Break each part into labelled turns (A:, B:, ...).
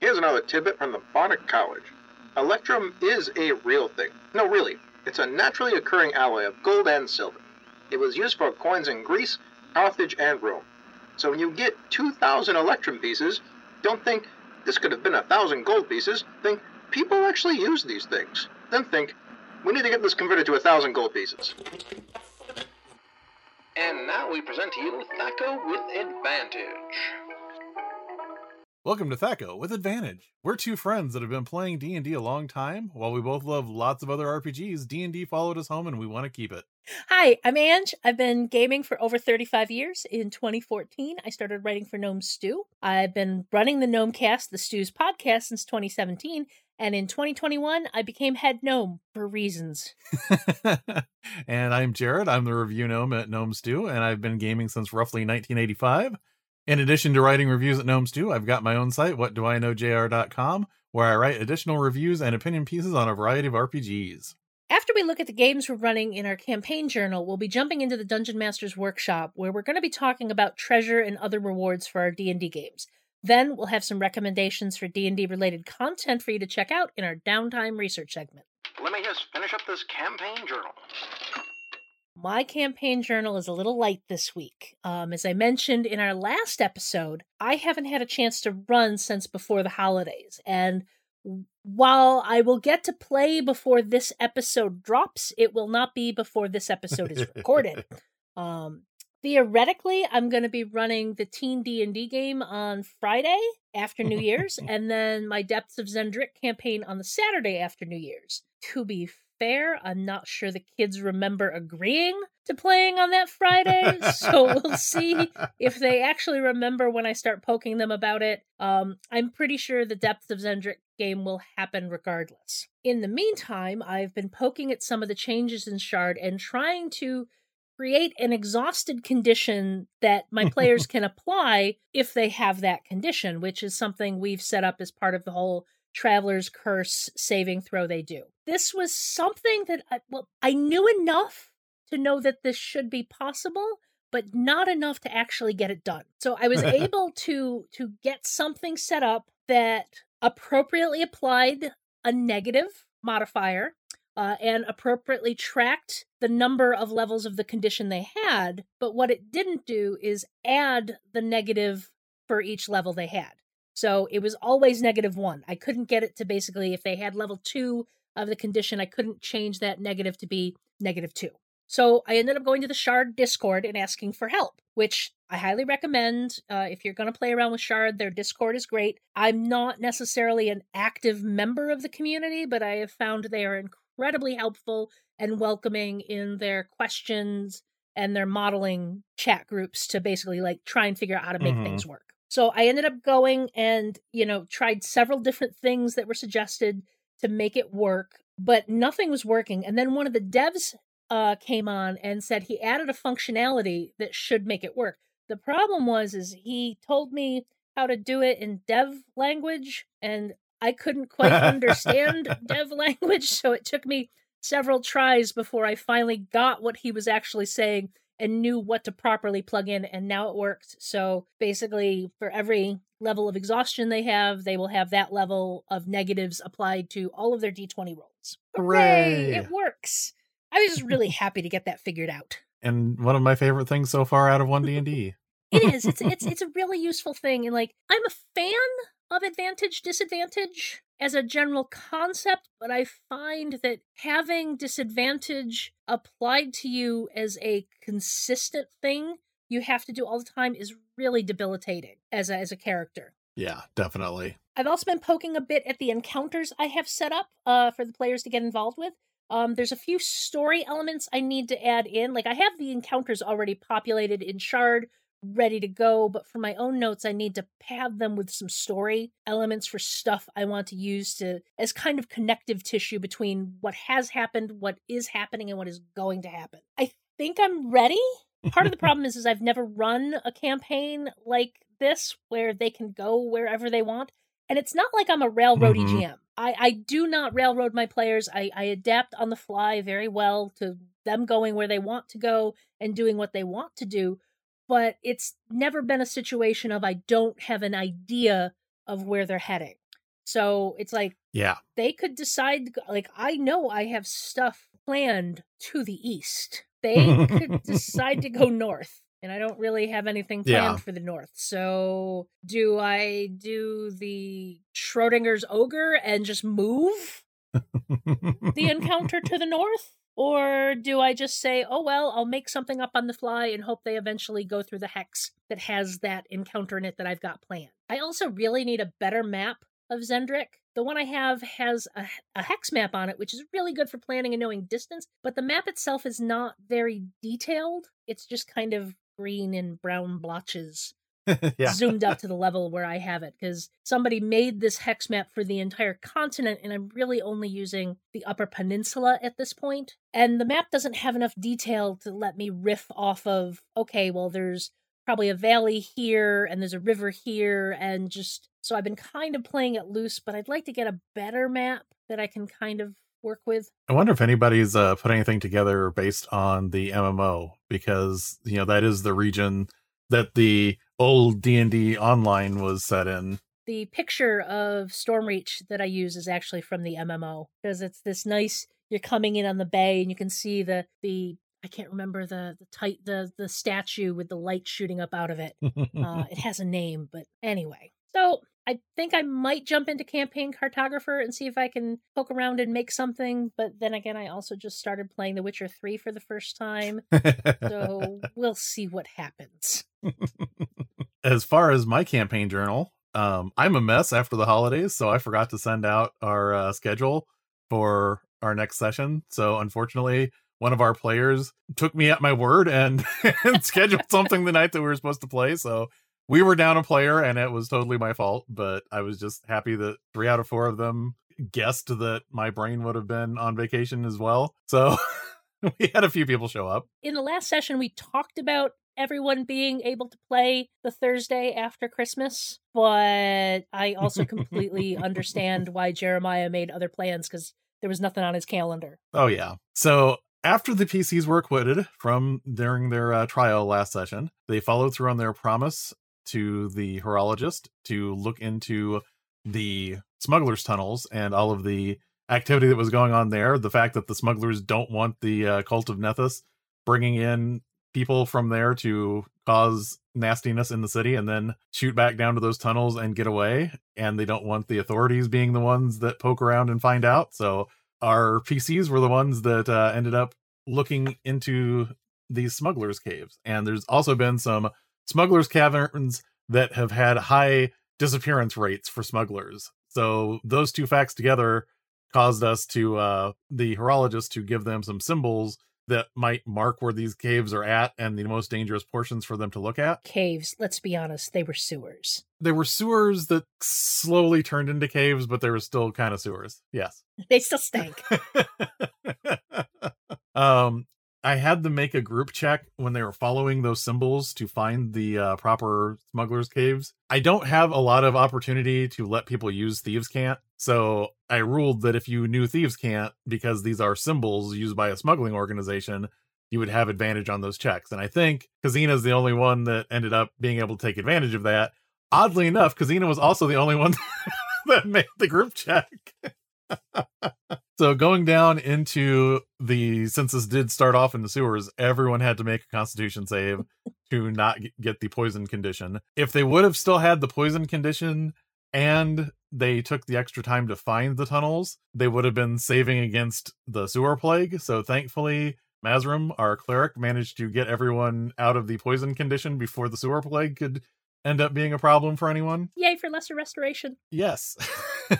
A: Here's another tidbit from the Bardic College. Electrum is a real thing. No, really. It's a naturally occurring alloy of gold and silver. It was used for coins in Greece, Carthage, and Rome. So when you get 2,000 Electrum pieces, don't think this could have been a thousand gold pieces. Think people actually use these things. Then think we need to get this converted to a thousand gold pieces. And now we present to you THAC0 with Advantage.
B: Welcome to THAC0 with Advantage. We're two friends that have been playing D&D a long time. While we both love lots of other RPGs, D&D followed us home and we want to keep it.
C: Hi, I'm Ang. I've been gaming for over 35 years. In 2014, I started writing for Gnome Stew. I've been running the Gnomecast, the Stew's podcast, since 2017. And in 2021, I became head gnome for reasons.
B: and I'm Jared. I'm the review gnome at Gnome Stew, and I've been gaming since roughly 1985. In addition to writing reviews at Gnome Stew, I've got my own site, whatdoiknowjr.com, where I write additional reviews and opinion pieces on a variety of RPGs.
C: After we look at the games we're running in our campaign journal, we'll be jumping into the Dungeon Master's workshop where we're going to be talking about treasure and other rewards for our D&D games. Then we'll have some recommendations for D&D related content for you to check out in our downtime research segment.
A: Let me just finish up this campaign journal.
C: My campaign journal is a little light this week. Um, as I mentioned in our last episode, I haven't had a chance to run since before the holidays, and while I will get to play before this episode drops, it will not be before this episode is recorded. um, theoretically, I'm going to be running the Teen D&D game on Friday after New Year's, and then my Depths of Xen'drik campaign on the Saturday after New Year's. To be fair, I'm not sure the kids remember agreeing to playing on that Friday, so we'll see if they actually remember when I start poking them about it. Um, I'm pretty sure the Depths of Xen'drik game will happen regardless. In the meantime, I've been poking at some of the changes in Shard and trying to create an exhausted condition that my players can apply if they have that condition, which is something we've set up as part of the whole Traveler's Curse saving throw they do. This was something that I, well, I knew enough to know that this should be possible, but not enough to actually get it done. So I was able to to get something set up that appropriately applied a negative modifier uh, and appropriately tracked the number of levels of the condition they had. But what it didn't do is add the negative for each level they had. So it was always negative one. I couldn't get it to basically, if they had level two of the condition, I couldn't change that negative to be negative two. So I ended up going to the Shard Discord and asking for help, which I highly recommend. Uh, if you're going to play around with Shard, their Discord is great. I'm not necessarily an active member of the community, but I have found they are incredibly helpful and welcoming in their questions and their modeling chat groups to basically like try and figure out how to make mm-hmm. things work. So I ended up going and, you know, tried several different things that were suggested to make it work, but nothing was working. And then one of the devs uh, came on and said he added a functionality that should make it work. The problem was is he told me how to do it in dev language and I couldn't quite understand dev language, so it took me several tries before I finally got what he was actually saying and knew what to properly plug in and now it works. So basically for every level of exhaustion they have, they will have that level of negatives applied to all of their d20 rolls. Hooray! Hooray! It works. I was just really happy to get that figured out.
B: And one of my favorite things so far out of one D and
C: D. It is. It's it's it's a really useful thing, and like I'm a fan of advantage disadvantage as a general concept, but I find that having disadvantage applied to you as a consistent thing you have to do all the time is really debilitating as a, as a character.
B: Yeah, definitely.
C: I've also been poking a bit at the encounters I have set up uh, for the players to get involved with. Um, there's a few story elements I need to add in. Like I have the encounters already populated in Shard, ready to go, but for my own notes, I need to pad them with some story elements for stuff I want to use to as kind of connective tissue between what has happened, what is happening, and what is going to happen. I think I'm ready. Part of the problem is, is I've never run a campaign like this where they can go wherever they want. And it's not like I'm a railroad mm-hmm. GM. I, I do not railroad my players. I, I adapt on the fly very well to them going where they want to go and doing what they want to do. But it's never been a situation of I don't have an idea of where they're heading. So it's like
B: Yeah.
C: they could decide like I know I have stuff planned to the east. They could decide to go north. And I don't really have anything planned
B: Yeah.
C: for the north. So do I do the Schrodinger's ogre and just move the encounter to the north? Or do I just say, oh, well, I'll make something up on the fly and hope they eventually go through the hex that has that encounter in it that I've got planned? I also really need a better map of Xen'drik. The one I have has a, a hex map on it, which is really good for planning and knowing distance, but the map itself is not very detailed. It's just kind of green and brown blotches
B: yeah.
C: zoomed up to the level where I have it because somebody made this hex map for the entire continent, and I'm really only using the Upper Peninsula at this point. And the map doesn't have enough detail to let me riff off of, okay, well, there's probably a valley here and there's a river here, and just so I've been kind of playing it loose, but I'd like to get a better map that I can kind of work with.
B: I wonder if anybody's uh, put anything together based on the MMO because you know that is the region that the old D and D online was set in.
C: the picture of Stormreach that I use is actually from the MMO because it's this nice. You're coming in on the bay and you can see the the I can't remember the the tight the the statue with the light shooting up out of it. Uh, it has a name, but anyway. So I think I might jump into campaign cartographer and see if I can poke around and make something. But then again, I also just started playing The Witcher Three for the first time, so we'll see what happens.
B: as far as my campaign journal, um, I'm a mess after the holidays, so I forgot to send out our uh, schedule for our next session. So unfortunately, one of our players took me at my word and, and scheduled something the night that we were supposed to play. So we were down a player, and it was totally my fault. But I was just happy that three out of four of them guessed that my brain would have been on vacation as well. So we had a few people show up.
C: in the last session we talked about everyone being able to play the Thursday after Christmas, but I also completely understand why Jeremiah made other plans because there was nothing on his calendar.
B: Oh yeah. So after the PCs were acquitted from during their uh, trial last session, they followed through on their promise to the horologist to look into the smugglers' tunnels and all of the activity that was going on there. The fact that the smugglers don't want the uh, cult of Nethys bringing in people from there to cause nastiness in the city and then shoot back down to those tunnels and get away. And they don't want the authorities being the ones that poke around and find out. So our PCs were the ones that uh, ended up looking into these smugglers' caves. And there's also been some smugglers' caverns that have had high disappearance rates for smugglers. So those two facts together caused us to uh the horologist to give them some symbols that might mark where these caves are at and the most dangerous portions for them to look at.
C: Caves, let's be honest, they were sewers.
B: They were sewers that slowly turned into caves, but they were still kind of sewers. Yes.
C: They still stank.
B: um I had them make a group check when they were following those symbols to find the uh, proper smugglers caves. I don't have a lot of opportunity to let people use thieves' cant. So I ruled that if you knew thieves' cant because these are symbols used by a smuggling organization, you would have advantage on those checks. And I think Kazina's the only one that ended up being able to take advantage of that. Oddly enough, Kazina was also the only one that made the group check. so going down into the since this did start off in the sewers, everyone had to make a constitution save to not get the poison condition. If they would have still had the poison condition and they took the extra time to find the tunnels, they would have been saving against the sewer plague. So thankfully, Mazrim, our cleric, managed to get everyone out of the poison condition before the sewer plague could end up being a problem for anyone.
C: Yay for lesser restoration.
B: Yes.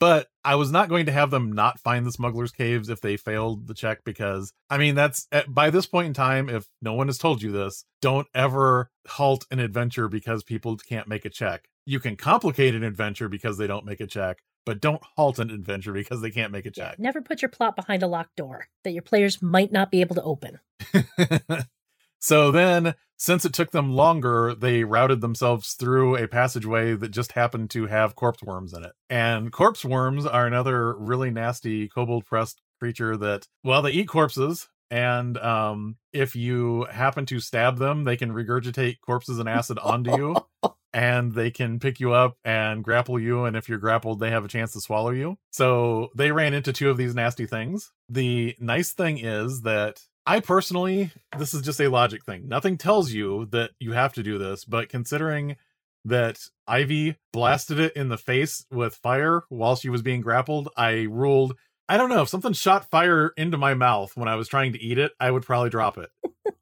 B: but I was not going to have them not find the smugglers' caves if they failed the check because, I mean, that's at, by this point in time, if no one has told you this, don't ever halt an adventure because people can't make a check. You can complicate an adventure because they don't make a check, but don't halt an adventure because they can't make a check.
C: Never put your plot behind a locked door that your players might not be able to open.
B: so then, since it took them longer, they routed themselves through a passageway that just happened to have corpse worms in it. And corpse worms are another really nasty Kobold Press creature that, well, they eat corpses. And um, if you happen to stab them, they can regurgitate corpses and acid onto you. and they can pick you up and grapple you. And if you're grappled, they have a chance to swallow you. So they ran into two of these nasty things. The nice thing is that I personally, this is just a logic thing. Nothing tells you that you have to do this, but considering that Ivy blasted it in the face with fire while she was being grappled, I ruled I don't know if something shot fire into my mouth when I was trying to eat it, I would probably drop it.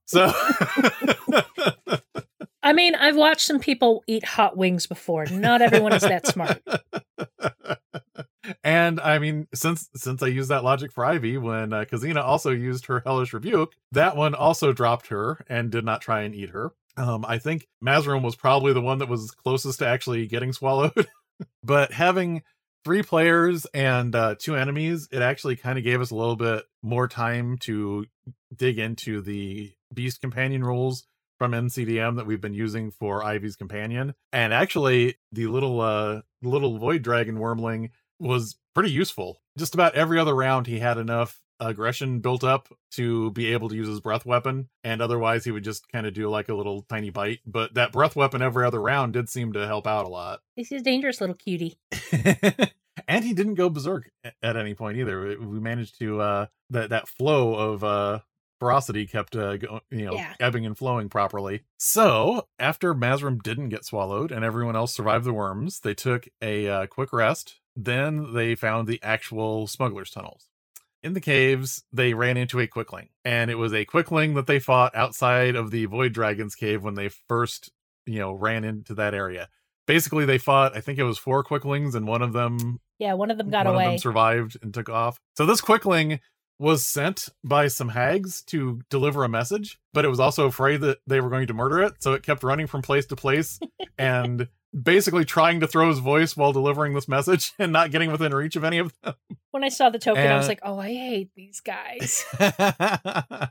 B: So
C: I mean, I've watched some people eat hot wings before. Not everyone is that smart.
B: and I mean, since since I used that logic for Ivy when uh, Kazina also used her hellish rebuke, that one also dropped her and did not try and eat her. Um, I think Mazrim was probably the one that was closest to actually getting swallowed. but having three players and uh, two enemies, it actually kind of gave us a little bit more time to dig into the beast companion rules from MCDM that we've been using for Ivy's companion. And actually, the little uh little void dragon wormling was pretty useful. Just about every other round, he had enough aggression built up to be able to use his breath weapon and otherwise he would just kind of do like a little tiny bite but that breath weapon every other round did seem to help out a lot
C: He's a dangerous little cutie.
B: and he didn't go berserk at any point either we managed to uh that that flow of uh ferocity kept uh go, you know
C: Yeah.
B: ebbing and flowing properly so after mazrim didn't get swallowed and everyone else survived the worms they took a uh, quick rest then they found the actual smugglers tunnels in the caves, they ran into a quickling, and it was a quickling that they fought outside of the Void Dragon's cave when they first, you know, ran into that area. Basically, they fought. I think it was four quicklings, and one of them,
C: Yeah, one of them got
B: one of
C: away.
B: them survived and took off. So this quickling was sent by some hags to deliver a message, but it was also afraid that they were going to murder it, so it kept running from place to place and basically trying to throw his voice while delivering this message and not getting within reach of any of them.
C: when I saw the token, I was like, "Oh, I hate these guys."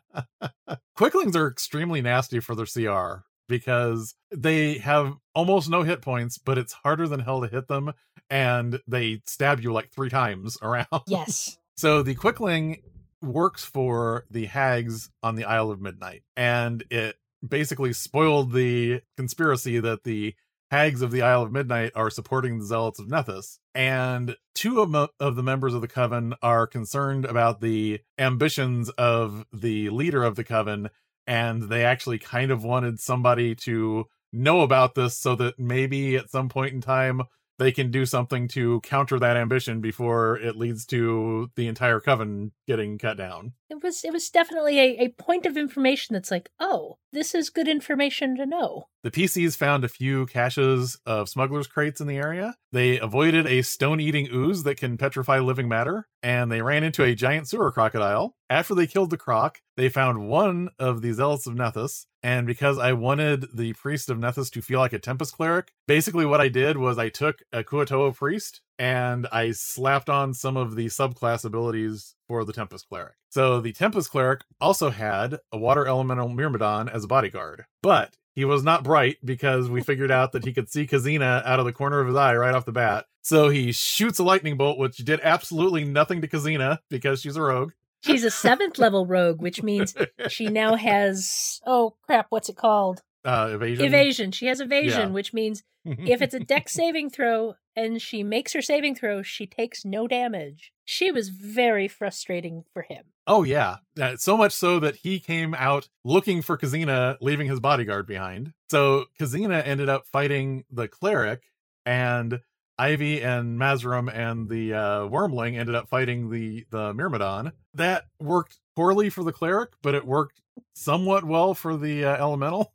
B: Quicklings are extremely nasty for their CR because they have almost no hit points, but it's harder than hell to hit them, and they stab you like three times around.
C: yes.
B: So the Quickling works for the hags on the Isle of Midnight, and it basically spoiled the conspiracy that the hags of the Isle of Midnight are supporting the zealots of Nethys. And two of, mo- of the members of the coven are concerned about the ambitions of the leader of the coven, and they actually kind of wanted somebody to know about this so that maybe at some point in time they can do something to counter that ambition before it leads to the entire coven getting cut down.
C: It was it was definitely a, a point of information that's like, oh, this is good information to know.
B: The PCs found a few caches of smugglers' crates in the area. They avoided a stone eating ooze that can petrify living matter, and they ran into a giant sewer crocodile. After they killed the croc, they found one of the zealots of Nethys. and because I wanted the priest of Nethys to feel like a Tempest cleric, basically what I did was I took a Kuo-toa priest and I slapped on some of the subclass abilities for the Tempest cleric. So the Tempest cleric also had a water elemental Myrmidon as a bodyguard, but he was not bright because we figured out that he could see Kazina out of the corner of his eye right off the bat. So he shoots a lightning bolt, which did absolutely nothing to Kazina because she's a rogue.
C: She's a seventh level rogue, which means she now has oh crap, what's it called?
B: uh, evasion.
C: Evasion. She has evasion,
B: Yeah.
C: which means if it's a Dex saving throw and she makes her saving throw, she takes no damage. She was very frustrating for him.
B: Oh yeah, Uh, so much so that he came out looking for Kazina, leaving his bodyguard behind. So Kazina ended up fighting the cleric, and Ivy and Mazrim and the uh, Wormling ended up fighting the the Myrmidon. That worked poorly for the cleric, but it worked somewhat well for the uh, elemental.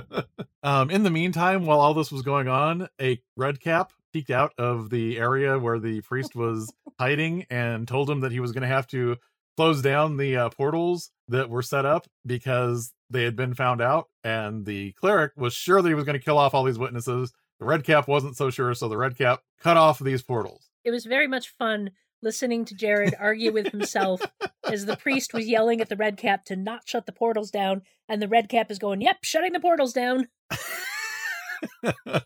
B: um, in the meantime, while all this was going on, a red cap peeked out of the area where the priest was hiding and told him that he was going to have to close down the uh, portals that were set up because they had been found out and the cleric was sure that he was going to kill off all these witnesses the red cap wasn't so sure so the red cap cut off these portals
C: It was very much fun listening to Jared argue with himself as the priest was yelling at the red cap to not shut the portals down, and the red cap is going, Yep, shutting the portals down.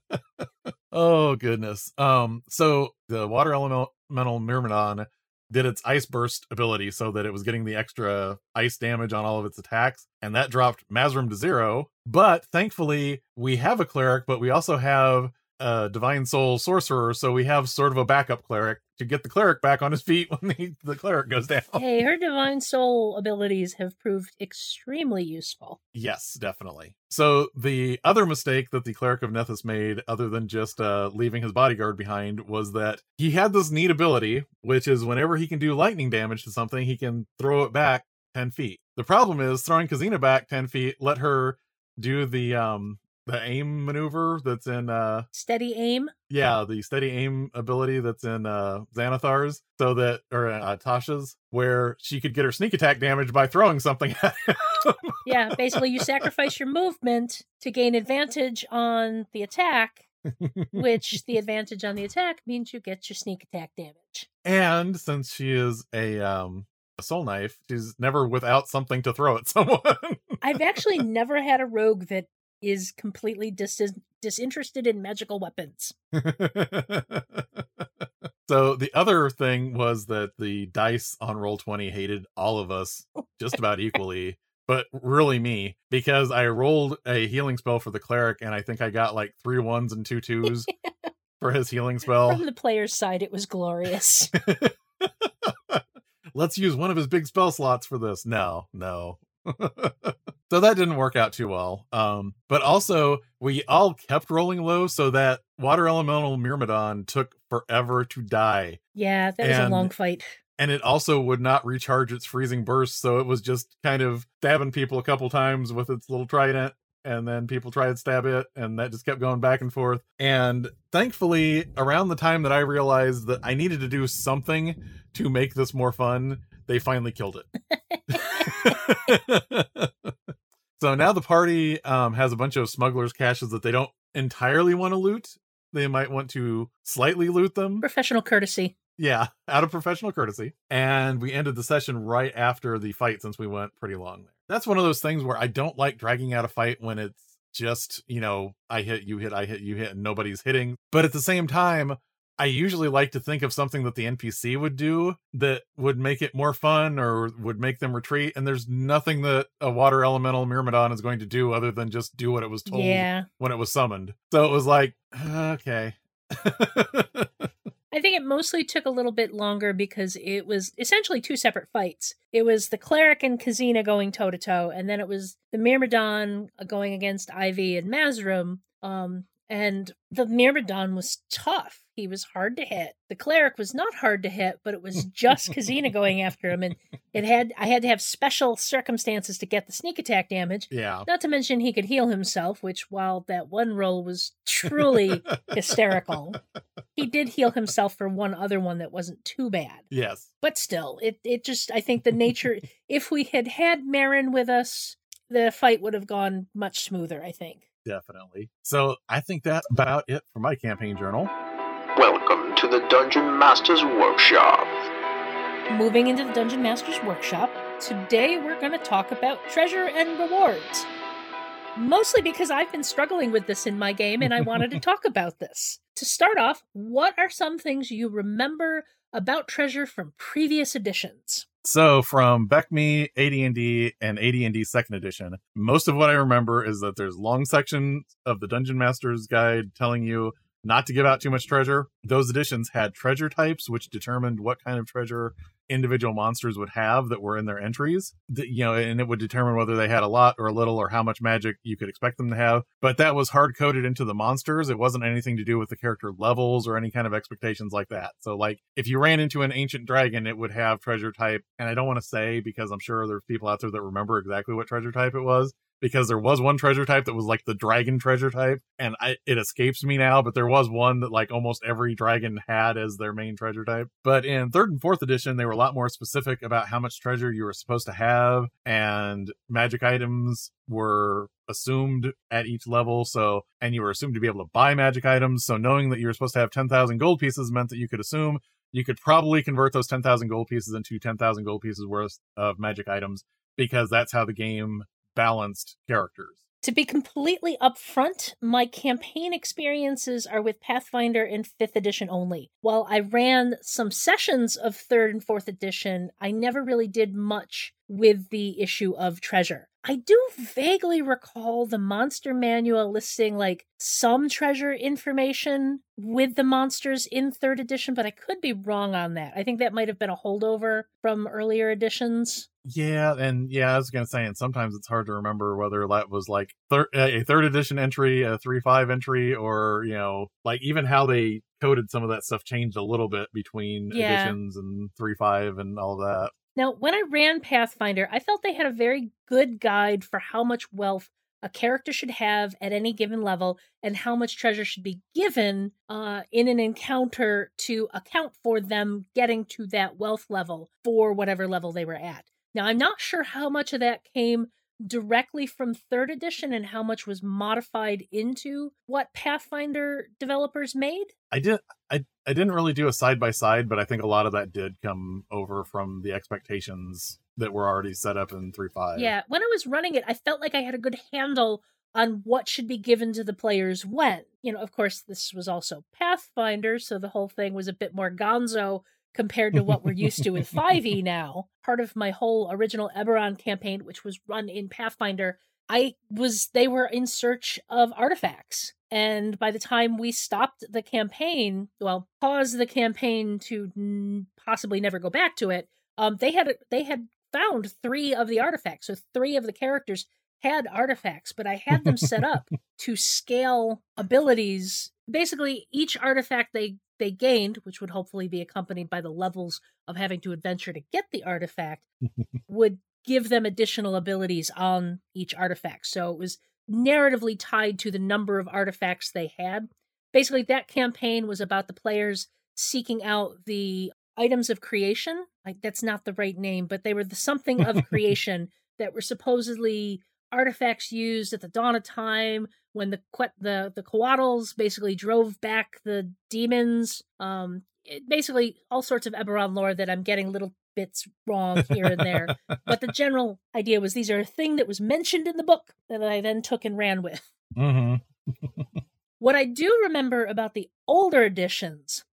B: oh goodness um so the water elemental myrmidon did its ice burst ability so that it was getting the extra ice damage on all of its attacks, and that dropped Mazrim to zero. But thankfully, we have a cleric, but we also have a divine soul sorcerer, so we have sort of a backup cleric to get the cleric back on his feet when the, the cleric goes down.
C: Hey, her divine soul abilities have proved extremely useful.
B: Yes, definitely. So the other mistake that the cleric of Nethys made, other than just uh, leaving his bodyguard behind, was that he had this neat ability, which is whenever he can do lightning damage to something, he can throw it back ten feet. The problem is throwing Kazina back ten feet let her do the um the aim maneuver that's in uh
C: steady aim?
B: yeah the steady aim ability that's in uh xanathar's so that or uh, tasha's where she could get her sneak attack damage by throwing something at him.
C: Yeah basically you sacrifice your movement to gain advantage on the attack which the advantage on the attack means you get your sneak attack damage.
B: And since she is a um a soul knife she's never without something to throw at someone.
C: I've actually never had a rogue that is completely dis- disinterested in magical weapons.
B: so the other thing was that the dice on Roll20 hated all of us just about equally but really me because i rolled a healing spell for the cleric and i think i got like three ones and two twos for his healing spell.
C: from the player's side it was glorious.
B: Let's use one of his big spell slots for this. No no so that didn't work out too well. Um, but also we all kept rolling low, so that water elemental Myrmidon took forever to die.
C: Yeah, that was and, a long fight.
B: And it also would not recharge its freezing burst, so it was just kind of stabbing people a couple times with its little trident. And then people tried to stab it, and that just kept going back and forth. And thankfully, around the time that I realized that I needed to do something to make this more fun, they finally killed it. so now the party um, has a bunch of smugglers' caches that they don't entirely want to loot. They might want to slightly loot them.
C: Professional courtesy.
B: Yeah, out of professional courtesy. And we ended the session right after the fight since we went pretty long there. That's one of those things where I don't like dragging out a fight when it's just, you know, I hit, you hit, I hit, you hit, and nobody's hitting. But at the same time, I usually like to think of something that the NPC would do that would make it more fun or would make them retreat. And there's nothing that a water elemental Myrmidon is going to do other than just do what it was told
C: yeah.
B: when it was summoned. So it was like, okay.
C: I think it mostly took a little bit longer because it was essentially two separate fights. It was the cleric and Kazina going toe to toe, and then it was the Myrmidon going against Ivy and Mazrim. Um, and the Myrmidon was tough. He was hard to hit. The cleric was not hard to hit, but it was just Kazina going after him, and it had I had to have special circumstances to get the sneak attack damage.
B: Yeah.
C: Not to mention he could heal himself, which while that one roll was truly hysterical, he did heal himself for one other one that wasn't too bad.
B: Yes.
C: But still, it it just I think the nature if we had had Marin with us, the fight would have gone much smoother, I think.
B: Definitely. So I think that's about it for my campaign journal.
A: Welcome to the Dungeon Master's Workshop.
C: Moving into the Dungeon Master's Workshop, today we're going to talk about treasure and rewards. Mostly because I've been struggling with this in my game and I wanted to talk about this. To start off, what are some things you remember about treasure from previous editions?
B: So from BECMI, AD&D, and AD&D Second Edition, most of what I remember is that there's long sections of the Dungeon Master's Guide telling you not to give out too much treasure. Those editions had treasure types, which determined what kind of treasure individual monsters would have that were in their entries. You know, and it would determine whether they had a lot or a little or how much magic you could expect them to have. But that was hard coded into the monsters. It wasn't anything to do with the character levels or any kind of expectations like that. So, like, if you ran into an ancient dragon, it would have treasure type. And I don't want to say because I'm sure there's people out there that remember exactly what treasure type it was because there was one treasure type that was like the dragon treasure type and I, it escapes me now but there was one that like almost every dragon had as their main treasure type. But in third and fourth edition they were a lot more specific about how much treasure you were supposed to have and magic items were assumed at each level so and you were assumed to be able to buy magic items so knowing that you were supposed to have 10,000 gold pieces meant that you could assume you could probably convert those 10,000 gold pieces into 10,000 gold pieces worth of magic items because that's how the game balanced characters.
C: To be completely upfront, my campaign experiences are with Pathfinder and 5th edition only. While I ran some sessions of 3rd and 4th edition, I never really did much with the issue of treasure. I do vaguely recall the monster manual listing like some treasure information with the monsters in third edition, but I could be wrong on that. I think that might have been a holdover from earlier editions.
B: Yeah, and yeah, I was gonna say, and sometimes it's hard to remember whether that was like thir- a third edition entry, a three five entry, or you know, like even how they coded some of that stuff changed a little bit between
C: Yeah.
B: editions and three five and all that.
C: Now, when I ran Pathfinder, I felt they had a very good guide for how much wealth a character should have at any given level and how much treasure should be given uh, in an encounter to account for them getting to that wealth level for whatever level they were at. Now, I'm not sure how much of that came directly from third edition and how much was modified into what Pathfinder developers made.
B: I did. I I didn't really do a side by side, but I think a lot of that did come over from the expectations that were already set up in three five.
C: Yeah, when I was running it, I felt like I had a good handle on what should be given to the players when. You know, of course, this was also Pathfinder, so the whole thing was a bit more gonzo compared to what we're used to with 5e now. Part of my whole original Eberron campaign, which was run in Pathfinder, I was they were in search of artifacts. And by the time we stopped the campaign, well, paused the campaign to possibly never go back to it, um, they had they had found three of the artifacts. So three of the characters had artifacts, but I had them set up to scale abilities. Basically, each artifact they they gained, which would hopefully be accompanied by the levels of having to adventure to get the artifact, would give them additional abilities on each artifact. So it was narratively tied to the number of artifacts they had. Basically, that campaign was about the players seeking out the items of creation. Like that's not the right name, but they were the something of creation that were supposedly artifacts used at the dawn of time when the the the Coatls basically drove back the demons. Um, it, basically all sorts of Eberron lore that I'm getting little bits wrong here and there. but the general idea was these are a thing that was mentioned in the book that I then took and ran with.
B: hmm
C: What I do remember about the older editions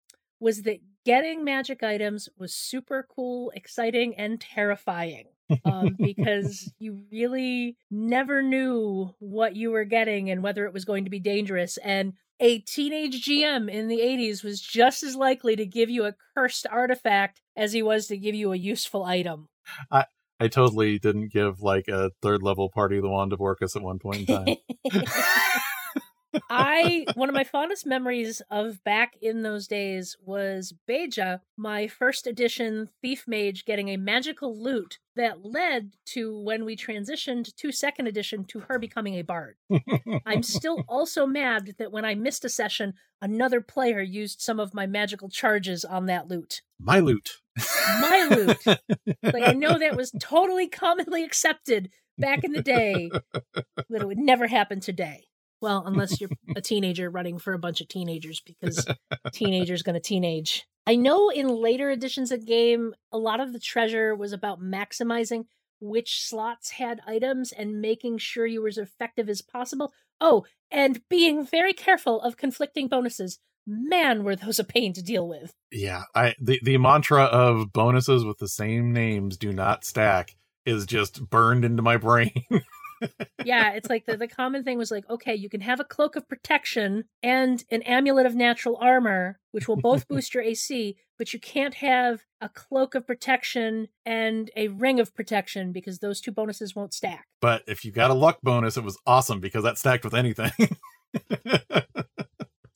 C: was that getting magic items was super cool, exciting, and terrifying. Um, because you really never knew what you were getting and whether it was going to be dangerous. And a teenage GM in the 80s was just as likely to give you a cursed artifact as he was to give you a useful item.
B: I I totally didn't give like a third level party the wand of Orcus at one point in time.
C: I one of my fondest memories of back in those days was Beja, my first edition thief mage, getting a magical lute that led to when we transitioned to second edition to her becoming a bard. I'm still also mad that when I missed a session, another player used some of my magical charges on that lute.
B: My lute.
C: My lute. Like I know that was totally commonly accepted back in the day, but it would never happen today. Well, unless you're a teenager running for a bunch of teenagers because teenagers going to teenage. I know in later editions of game, a lot of the treasure was about maximizing which slots had items and making sure you were as effective as possible. Oh, and being very careful of conflicting bonuses. Man, were those a pain to deal with.
B: Yeah, I the the mantra of bonuses with the same names do not stack is just burned into my brain.
C: yeah, it's like the, the common thing was like, okay, you can have a cloak of protection and an amulet of natural armor, which will both boost your AC, but you can't have a cloak of protection and a ring of protection because those two bonuses won't stack.
B: but if you got a luck bonus, it was awesome because that stacked with anything.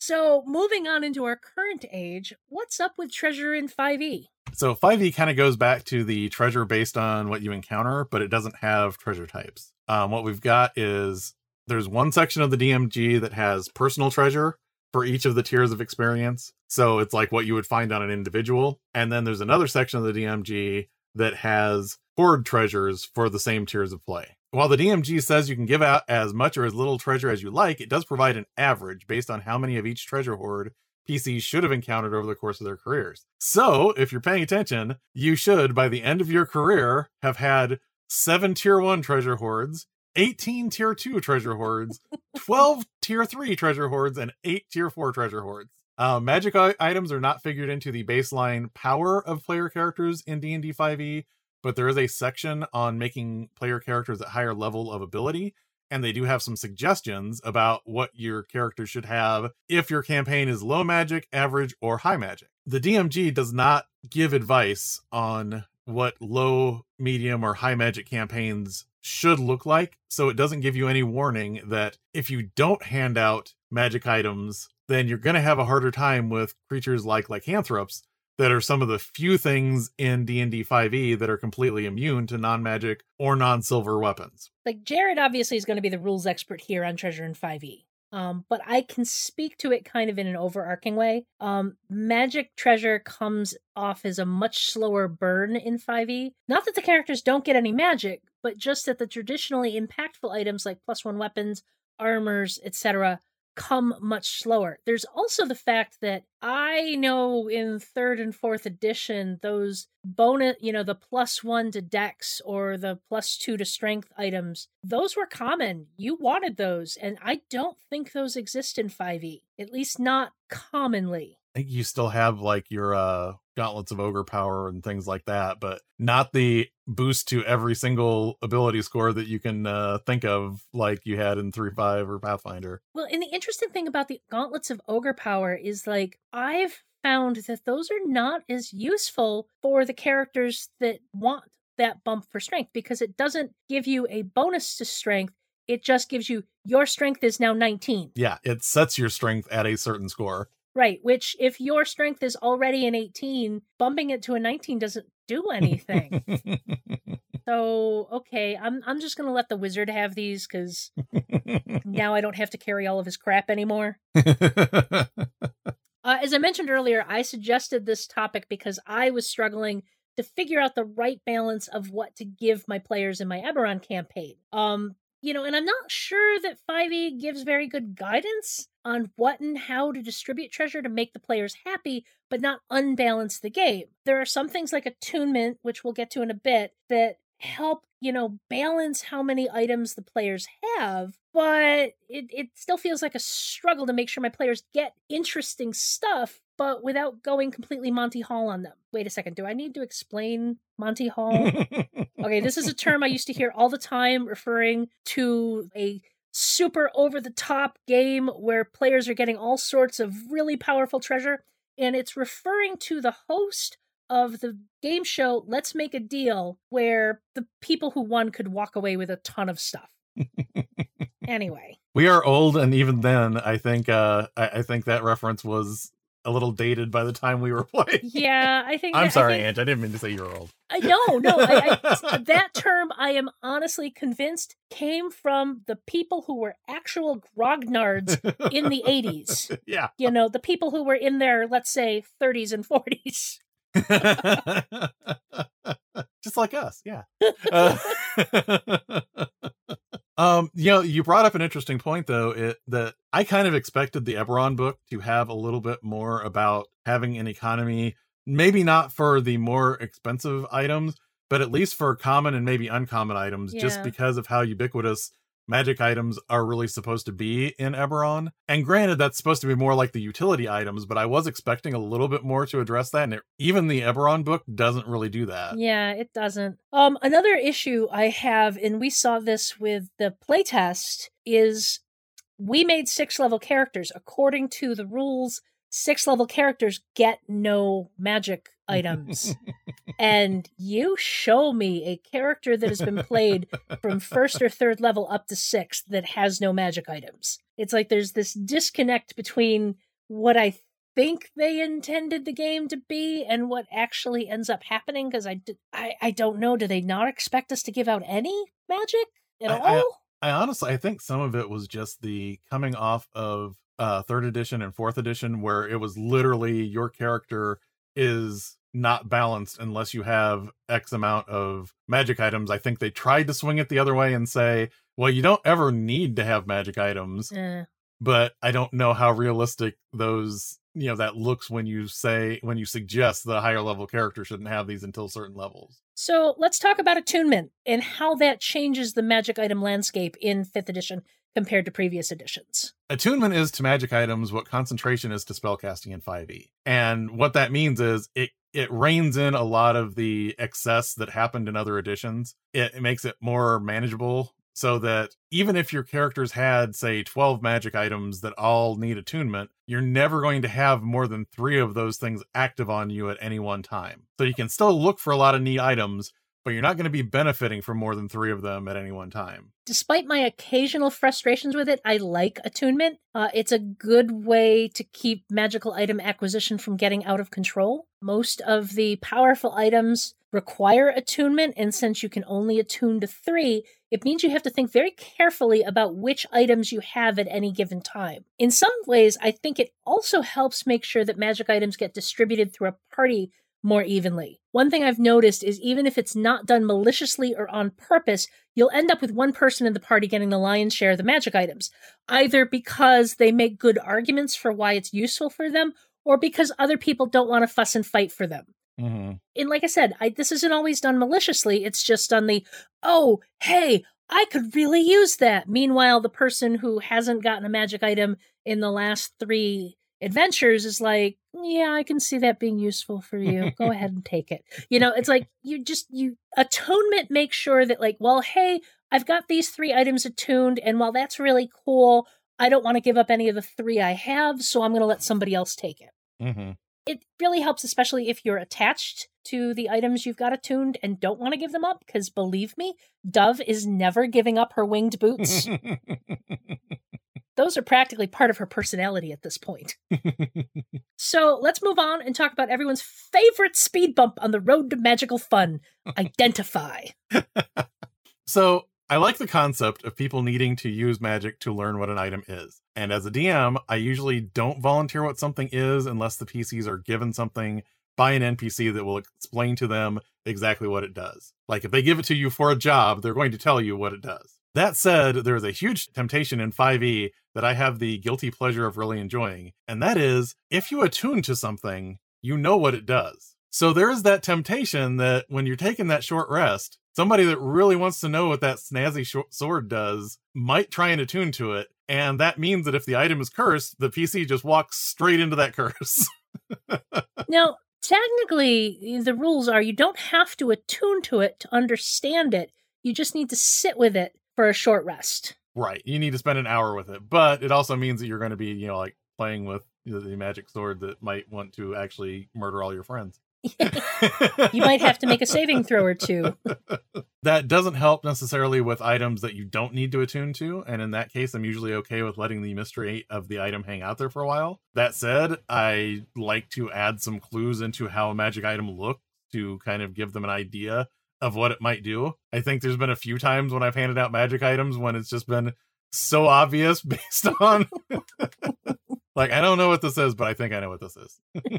C: So, moving on into our current age, what's up with treasure in E? 5e?
B: so 5e kind of goes back to the treasure based on what you encounter, but it doesn't have treasure types. Um, what we've got is there's one section of the DMG that has personal treasure for each of the tiers of experience. So it's like what you would find on an individual. And then there's another section of the DMG that has hoard treasures for the same tiers of play. While the DMG says you can give out as much or as little treasure as you like, it does provide an average based on how many of each treasure hoard PCs should have encountered over the course of their careers. So, if you're paying attention, you should, by the end of your career, have had seven tier one treasure hoards, 18 tier 2 treasure hoards, 12 tier 3 treasure hoards, and 8 tier 4 treasure hoards. Uh, magic items are not figured into the baseline power of player characters in D&D 5e, but there is a section on making player characters at higher level of ability, and they do have some suggestions about what your character should have if your campaign is low magic, average, or high magic. The DMG does not give advice on what low, medium, or high magic campaigns should look like. So it doesn't give you any warning that if you don't hand out magic items, then you're going to have a harder time with creatures like lycanthropes that are some of the few things in D&D 5e that are completely immune to non-magic or non-silver weapons.
C: Like Jared obviously is going to be the rules expert here on Treasure in 5e. Um, but I can speak to it kind of in an overarching way. Um, magic treasure comes off as a much slower burn in 5e. Not that the characters don't get any magic, but just that the traditionally impactful items like plus one weapons, armors, etc., come much slower. There's also the fact that I know in third and fourth edition, those bonus, you know, the plus one to dex or the plus two to strength items, those were common. You wanted those. And I don't think those exist in 5e, at least not commonly.
B: I think you still have like your uh gauntlets of ogre power and things like that, but not the boost to every single ability score that you can uh, think of like you had in 3.5 or Pathfinder.
C: Well, and the interesting thing about the gauntlets of ogre power is like I've found that those are not as useful for the characters that want that bump for strength because it doesn't give you a bonus to strength. It just gives you your strength is now 19.
B: Yeah, it sets your strength at a certain score.
C: Right, which if your strength is already an 18, bumping it to a 19 doesn't do anything. so, okay, I'm I'm just going to let the wizard have these cuz now I don't have to carry all of his crap anymore. uh, as I mentioned earlier, I suggested this topic because I was struggling to figure out the right balance of what to give my players in my Eberron campaign. Um, you know, and I'm not sure that 5e gives very good guidance on what and how to distribute treasure to make the players happy, but not unbalance the game. There are some things like attunement, which we'll get to in a bit, that help, you know, balance how many items the players have, but it, it still feels like a struggle to make sure my players get interesting stuff, but without going completely Monty Hall on them. Wait a second, do I need to explain Monty Hall? okay, this is a term I used to hear all the time referring to a super over the top game where players are getting all sorts of really powerful treasure. And it's referring to the host of the game show Let's Make a Deal, where the people who won could walk away with a ton of stuff. anyway.
B: We are old, and even then, I think uh, I, I think that reference was a little dated by the time we were playing.
C: Yeah, I think.
B: I'm
C: that,
B: sorry,
C: I think,
B: Ang. I didn't mean to say you're old.
C: Uh, no, no. I, I, that term, I am honestly convinced, came from the people who were actual grognards in the 80s.
B: Yeah.
C: You know, the people who were in their, let's say, 30s and 40s.
B: Just like us, yeah. Uh, um, you know, you brought up an interesting point though, it, that I kind of expected the Eberron book to have a little bit more about having an economy, maybe not for the more expensive items, but at least for common and maybe uncommon items, just because of how ubiquitous magic items are really supposed to be in Eberron. And granted, that's supposed to be more like the utility items, but I was expecting a little bit more to address that. And it, even the Eberron book doesn't really do that.
C: Yeah, it doesn't. Um, another issue I have, and we saw this with the playtest, is we made six level characters. According to the rules, six level characters get no magic items. and you show me a character that has been played from first or third level up to sixth that has no magic items. It's like there's this disconnect between what I think they intended the game to be and what actually ends up happening because I, I, I don't know do they not expect us to give out any magic at
B: I-
C: all
B: I honestly, I think some of it was just the coming off of uh third edition and fourth edition, where it was literally your character is not balanced unless you have X amount of magic items. I think they tried to swing it the other way and say, well, you don't ever need to have magic items,
C: Eh,
B: but I don't know how realistic those you know that looks when you say when you suggest the higher level character shouldn't have these until certain levels.
C: So let's talk about attunement and how that changes the magic item landscape in fifth edition compared to previous editions.
B: Attunement is to magic items what concentration is to spellcasting in 5e. And what that means is it it reins in a lot of the excess that happened in other editions. It, it makes it more manageable so that even if your characters had say 12 magic items that all need attunement you're never going to have more than three of those things active on you at any one time so you can still look for a lot of neat items but you're not going to be benefiting from more than three of them at any one time.
C: Despite my occasional frustrations with it, I like attunement. Uh, it's a good way to keep magical item acquisition from getting out of control. Most of the powerful items require attunement, and since you can only attune to three, it means you have to think very carefully about which items you have at any given time. In some ways, I think it also helps make sure that magic items get distributed through a party more evenly. One thing I've noticed is even if it's not done maliciously or on purpose, you'll end up with one person in the party getting the lion's share of the magic items, either because they make good arguments for why it's useful for them, or because other people don't want to fuss and fight for them. Mm-hmm. And like I said, I, this isn't always done maliciously. It's just on the, oh, hey, I could really use that. Meanwhile, the person who hasn't gotten a magic item in the last three adventures is like, yeah, I can see that being useful for you. Go ahead and take it. You know, it's like you just, you, attunement makes sure that, like, well, hey, I've got these three items attuned, and while that's really cool, I don't want to give up any of the three I have, so I'm going to let somebody else take it. Mm-hmm it really helps, especially if you're attached to the items you've got attuned and don't want to give them up. Because believe me, Dove is never giving up her winged boots. Those are practically part of her personality at this point. so let's move on and talk about everyone's favorite speed bump on the road to magical fun identify.
B: so I like the concept of people needing to use magic to learn what an item is. And as a DM, I usually don't volunteer what something is unless the PCs are given something by an NPC that will explain to them exactly what it does. Like if they give it to you for a job, they're going to tell you what it does. That said, there is a huge temptation in 5e that I have the guilty pleasure of really enjoying, and that is if you attune to something, you know what it does. So there is that temptation that when you're taking that short rest, somebody that really wants to know what that snazzy sh- sword does might try and attune to it. And that means that if the item is cursed, the PC just walks straight into that curse.
C: now, technically, the rules are you don't have to attune to it to understand it. You just need to sit with it for a short rest.
B: Right. You need to spend an hour with it. But it also means that you're going to be, you know, like playing with the magic sword that might want to actually murder all your friends.
C: you might have to make a saving throw or two.
B: That doesn't help necessarily with items that you don't need to attune to, and in that case, I'm usually okay with letting the mystery of the item hang out there for a while. That said, I like to add some clues into how a magic item looks to kind of give them an idea of what it might do. I think there's been a few times when I've handed out magic items when it's just been so obvious based on like I don't know what this is, but I think I know what this is.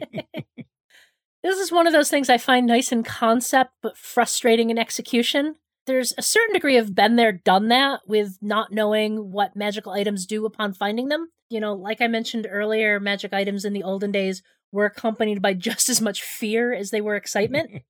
C: This is one of those things I find nice in concept, but frustrating in execution. There's a certain degree of been there, done that with not knowing what magical items do upon finding them. You know, like I mentioned earlier, magic items in the olden days were accompanied by just as much fear as they were excitement.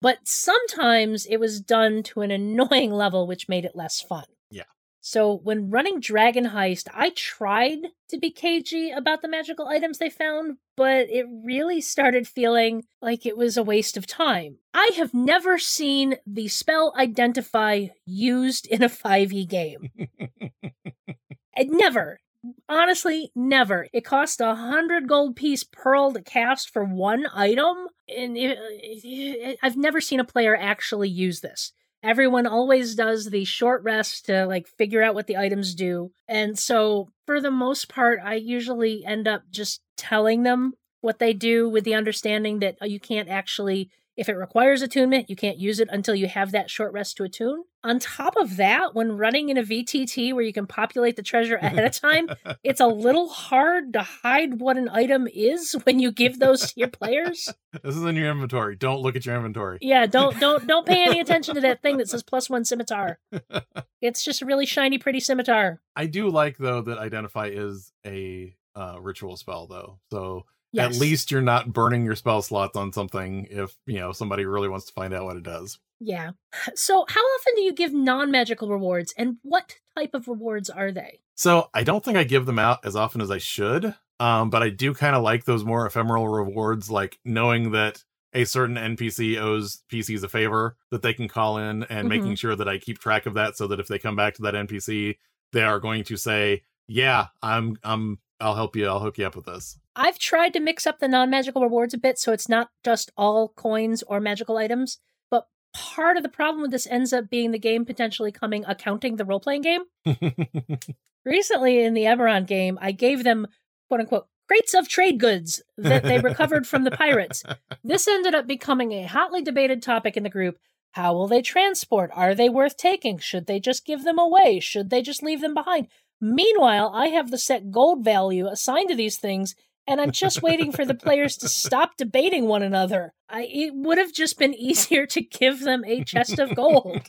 C: But sometimes it was done to an annoying level, which made it less fun. Yeah. So when running Dragon Heist, I tried to be cagey about the magical items they found, but it really started feeling like it was a waste of time. I have never seen the spell identify used in a 5e game. never. Honestly, never. It cost a hundred gold piece pearl to cast for one item, and it, it, I've never seen a player actually use this everyone always does the short rest to like figure out what the items do. And so for the most part, I usually end up just telling them what they do with the understanding that uh, you can't actually if it requires attunement, you can't use it until you have that short rest to attune. On top of that, when running in a VTT where you can populate the treasure ahead of time, it's a little hard to hide what an item is when you give those to your players.
B: This is in your inventory. Don't look at your inventory.
C: Yeah, don't don't don't pay any attention to that thing that says plus one scimitar. It's just a really shiny, pretty scimitar.
B: I do like though that identify is a uh, ritual spell though. So
C: Yes.
B: at least you're not burning your spell slots on something if you know somebody really wants to find out what it does.
C: Yeah. So, how often do you give non magical rewards, and what type of rewards are they?
B: So I don't think I give them out as often as I should. Um, but I do kind of like those more ephemeral rewards, like knowing that a certain NPC owes PCs a favor that they can call in and
C: Mhm.
B: making sure that I keep track of that so that if they come back to that NPC, they are going to say, Yeah, I'm I'm I'll help you, I'll hook you up with this.
C: I've tried to mix up the non magical rewards a bit so it's not just all coins or magical items, but part of the problem with this ends up being the game potentially coming accounting the role playing game. Recently in the Eberron game, I gave them quote unquote crates of trade goods that they recovered from the pirates. This ended up becoming a hotly debated topic in the group. How will they transport? Are they worth taking? Should they just give them away? Should they just leave them behind? Meanwhile, I have the set gold value assigned to these things, and I'm just waiting for the players to stop debating one another. I, it would have just been easier to give them a chest of gold.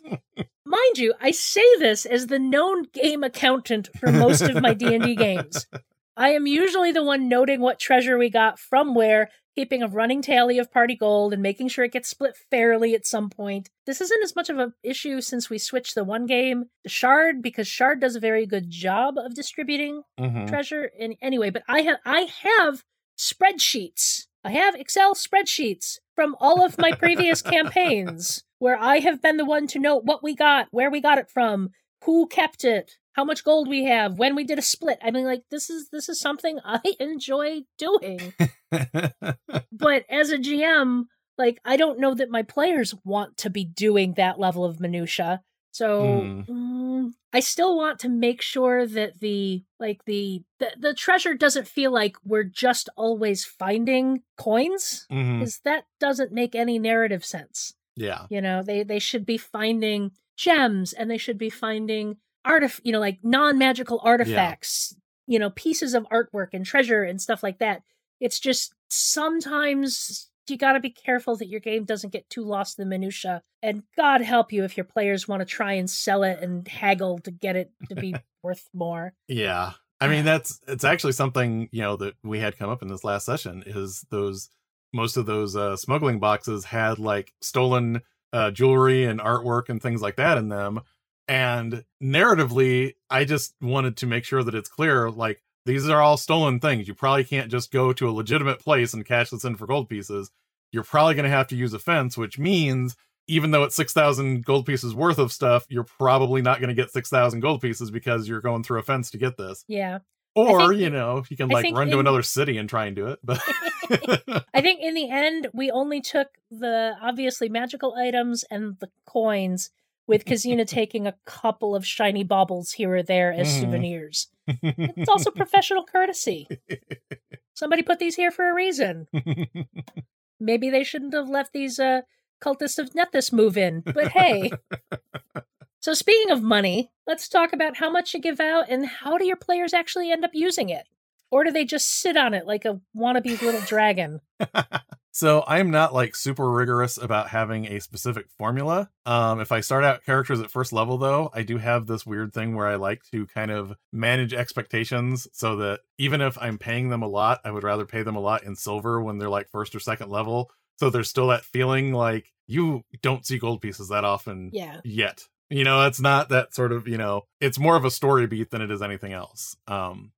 C: Mind you, I say this as the known game accountant for most of my D&D games. I am usually the one noting what treasure we got from where, keeping a running tally of party gold and making sure it gets split fairly at some point. This isn't as much of an issue since we switched the one game to Shard because Shard does a very good job of distributing
B: Mhm.
C: treasure and anyway but i have i have spreadsheets i have excel spreadsheets from all of my previous campaigns where i have been the one to note what we got where we got it from who kept it how much gold we have when we did a split. I mean like this is this is something i enjoy doing. But as a gm like i don't know that my players want to be doing that level of minutia. So
B: Mm.
C: mm, i still want to make sure that the like the, the the treasure doesn't feel like we're just always finding coins because that doesn't make any narrative sense.
B: Yeah.
C: you know they they should be finding gems and they should be finding artif you know like non-magical artifacts you know pieces of artwork and treasure and stuff like that it's just sometimes you got to be careful that your game doesn't get too lost in the minutia and god help you if your players want to try and sell it and haggle to get it to be worth more
B: Yeah. I mean that's it's actually something, you know, that we had come up in this last session is those most of those uh smuggling boxes had like stolen uh jewelry and artwork and things like that in them. And narratively, I just wanted to make sure that it's clear like these are all stolen things. You probably can't just go to a legitimate place and cash this in for gold pieces. You're probably going to have to use a fence, which means even though it's 6,000 gold pieces worth of stuff, you're probably not going to get 6,000 gold pieces because you're going through a fence to get this.
C: yeah
B: Or,
C: think-
B: you know, you can like run to another city and try and do it. But
C: I think in the end, we only took the obviously magical items and the coins, with Kazina taking a couple of shiny baubles here or there as
B: Mhm.
C: souvenirs. It's also professional courtesy. Somebody put these here for a reason. Maybe they shouldn't have let these uh, cultists of Nethys move in, but hey. so, speaking of money, let's talk about how much you give out and how do your players actually end up using it? Or do they just sit on it like a wannabe little dragon?
B: so I'm not like super rigorous about having a specific formula. Um, if I start out characters at first level, though, I do have this weird thing where I like to kind of manage expectations so that even if I'm paying them a lot, I would rather pay them a lot in silver when they're like first or second level. So there's still that feeling like you don't see gold pieces that often
C: Yeah.
B: yet. You know, it's not that sort of, you know, it's more of a story beat than it is anything else. Um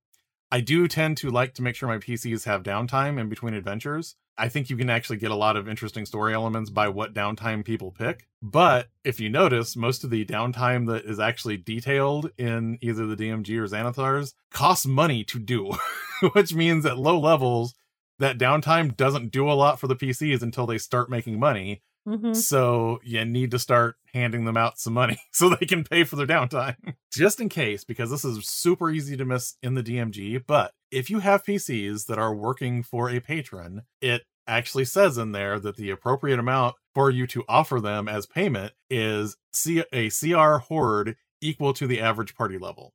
B: I do tend to like to make sure my PCs have downtime in between adventures. I think you can actually get a lot of interesting story elements by what downtime people pick. But if you notice, most of the downtime that is actually detailed in either the DMG or Xanathars costs money to do, which means at low levels, that downtime doesn't do a lot for the PCs until they start making money.
C: Hmm
B: So you need to start handing them out some money so they can pay for their downtime. Just in case, because this is super easy to miss in the DMG. But if you have PCs that are working for a patron, it actually says in there that the appropriate amount for you to offer them as payment is C- a CR hoard equal to the average party level.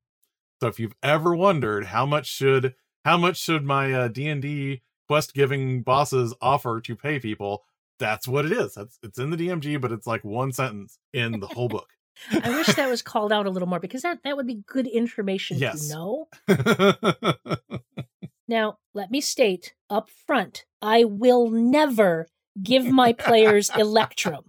B: So if you've ever wondered how much should how much should my uh, D&D quest giving bosses offer to pay people, that's what it is. That's it's in the DMG, but it's like one sentence in the whole book.
C: I wish that was called out a little more because that, that would be good information
B: Yes.
C: to know. Now, let me state up front I will never give my players Electrum.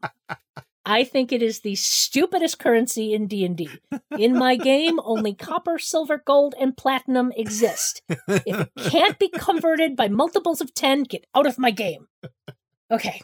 C: I think it is the stupidest currency in D&D. In my game, only copper, silver, gold, and platinum exist. If it can't be converted by multiples of 10, get out of my game. Okay.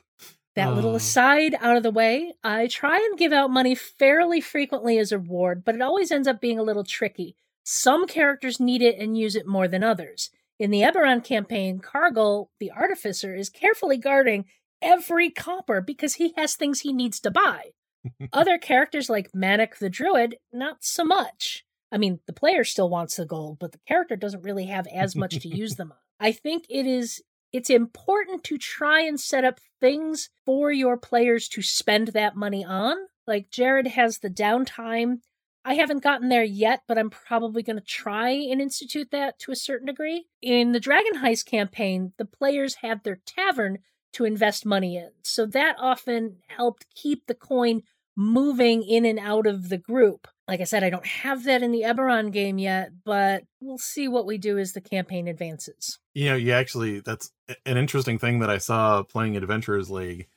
C: That little
B: Oh.
C: aside out of the way, I try and give out money fairly frequently as a reward, but it always ends up being a little tricky. Some characters need it and use it more than others. In the Eberron campaign, Cargill, the artificer, is carefully guarding every copper because he has things he needs to buy. Other characters like Manic the Druid, not so much. I mean, the player still wants the gold, but the character doesn't really have as much to use them on. I think it is it's important to try and set up things for your players to spend that money on. Like Jared has the downtime. I haven't gotten there yet, but I'm probably going to try and institute that to a certain degree. In the Dragon Heist campaign, the players had their tavern to invest money in. So that often helped keep the coin moving in and out of the group. Like I said, I don't have that in the Eberron game yet, but we'll see what we do as the campaign advances.
B: you know, you actually that's an interesting thing that I saw playing Adventurers League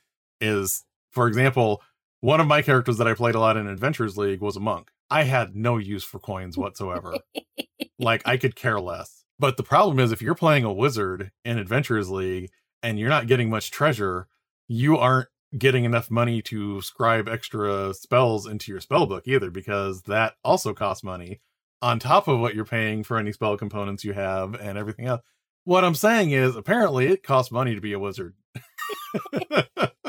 B: is, for example, one of my characters that I played a lot in Adventurers League was a monk. I had no use for coins whatsoever. like I could care less. But the problem is if you're playing a wizard in Adventurers League and you're not getting much treasure, you aren't getting enough money to scribe extra spells into your spell book either because that also costs money on top of what you're paying for any spell components you have and everything else. What I'm saying is apparently it costs money to be a wizard.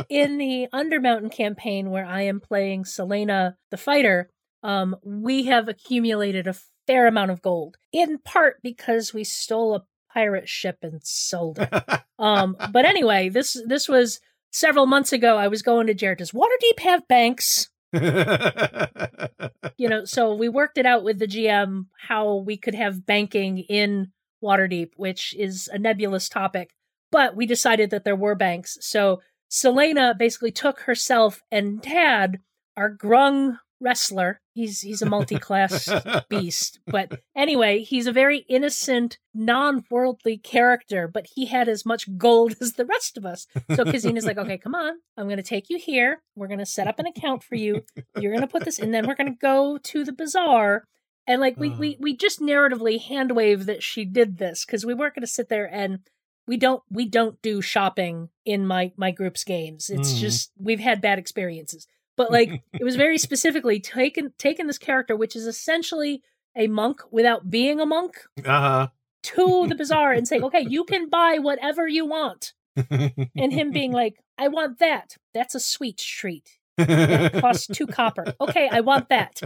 C: in the Undermountain campaign where I am playing Selena the fighter, um, we have accumulated a fair amount of gold. In part because we stole a pirate ship and sold it. Um, but anyway, this this was several months ago. I was going to Jared. Does Waterdeep have banks? You know, so we worked it out with the GM how we could have banking in Waterdeep, which is a nebulous topic. But we decided that there were banks. So Selena basically took herself and Tad, our grung wrestler. He's he's a multi-class beast. But anyway, he's a very innocent, non-worldly character, but he had as much gold as the rest of us. So Kazina's like, okay, come on. I'm gonna take you here. We're gonna set up an account for you. You're gonna put this and then we're gonna go to the bazaar. And like we we we just narratively hand wave that she did this because we weren't gonna sit there and we don't we don't do shopping in my my group's games. It's
B: Mhm.
C: just we've had bad experiences. But like it was very specifically taken taken this character, which is essentially a monk without being a monk,
B: uh-huh.
C: to the bazaar and saying, "Okay, you can buy whatever you want," and him being like, "I want that. That's a sweet treat. That costs two copper. Okay, I want that.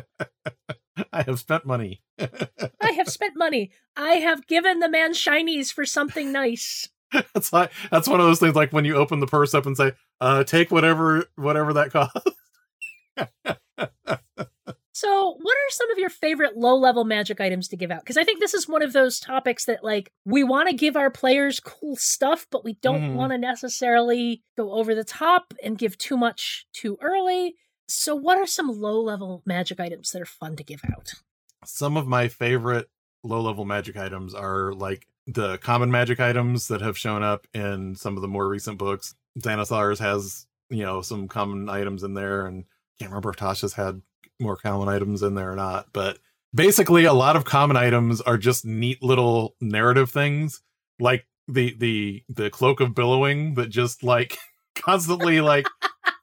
B: I have spent money.
C: I have spent money. I have given the man shinies for something nice."
B: that's like that's one of those things like when you open the purse up and say, uh, take whatever whatever that costs.
C: So, what are some of your favorite low level magic items to give out? Because I think this is one of those topics that, like, we want to give our players cool stuff, but we don't
B: Mhm.
C: want to necessarily go over the top and give too much too early. So, what are some low level magic items that are fun to give out?
B: Some of my favorite low level magic items are like the common magic items that have shown up in some of the more recent books. Xanathars has, you know, some common items in there, and can't remember if Tasha's had more common items in there or not. But basically, a lot of common items are just neat little narrative things, like the the the cloak of billowing that just like constantly like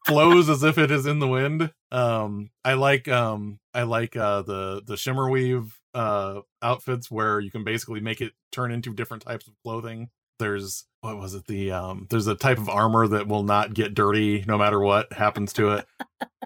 B: flows as if it is in the wind. Um, I like um, I like uh the the shimmer weave uh outfits where you can basically make it turn into different types of clothing. There's what was it the um there's a type of armor that will not get dirty no matter what happens to it.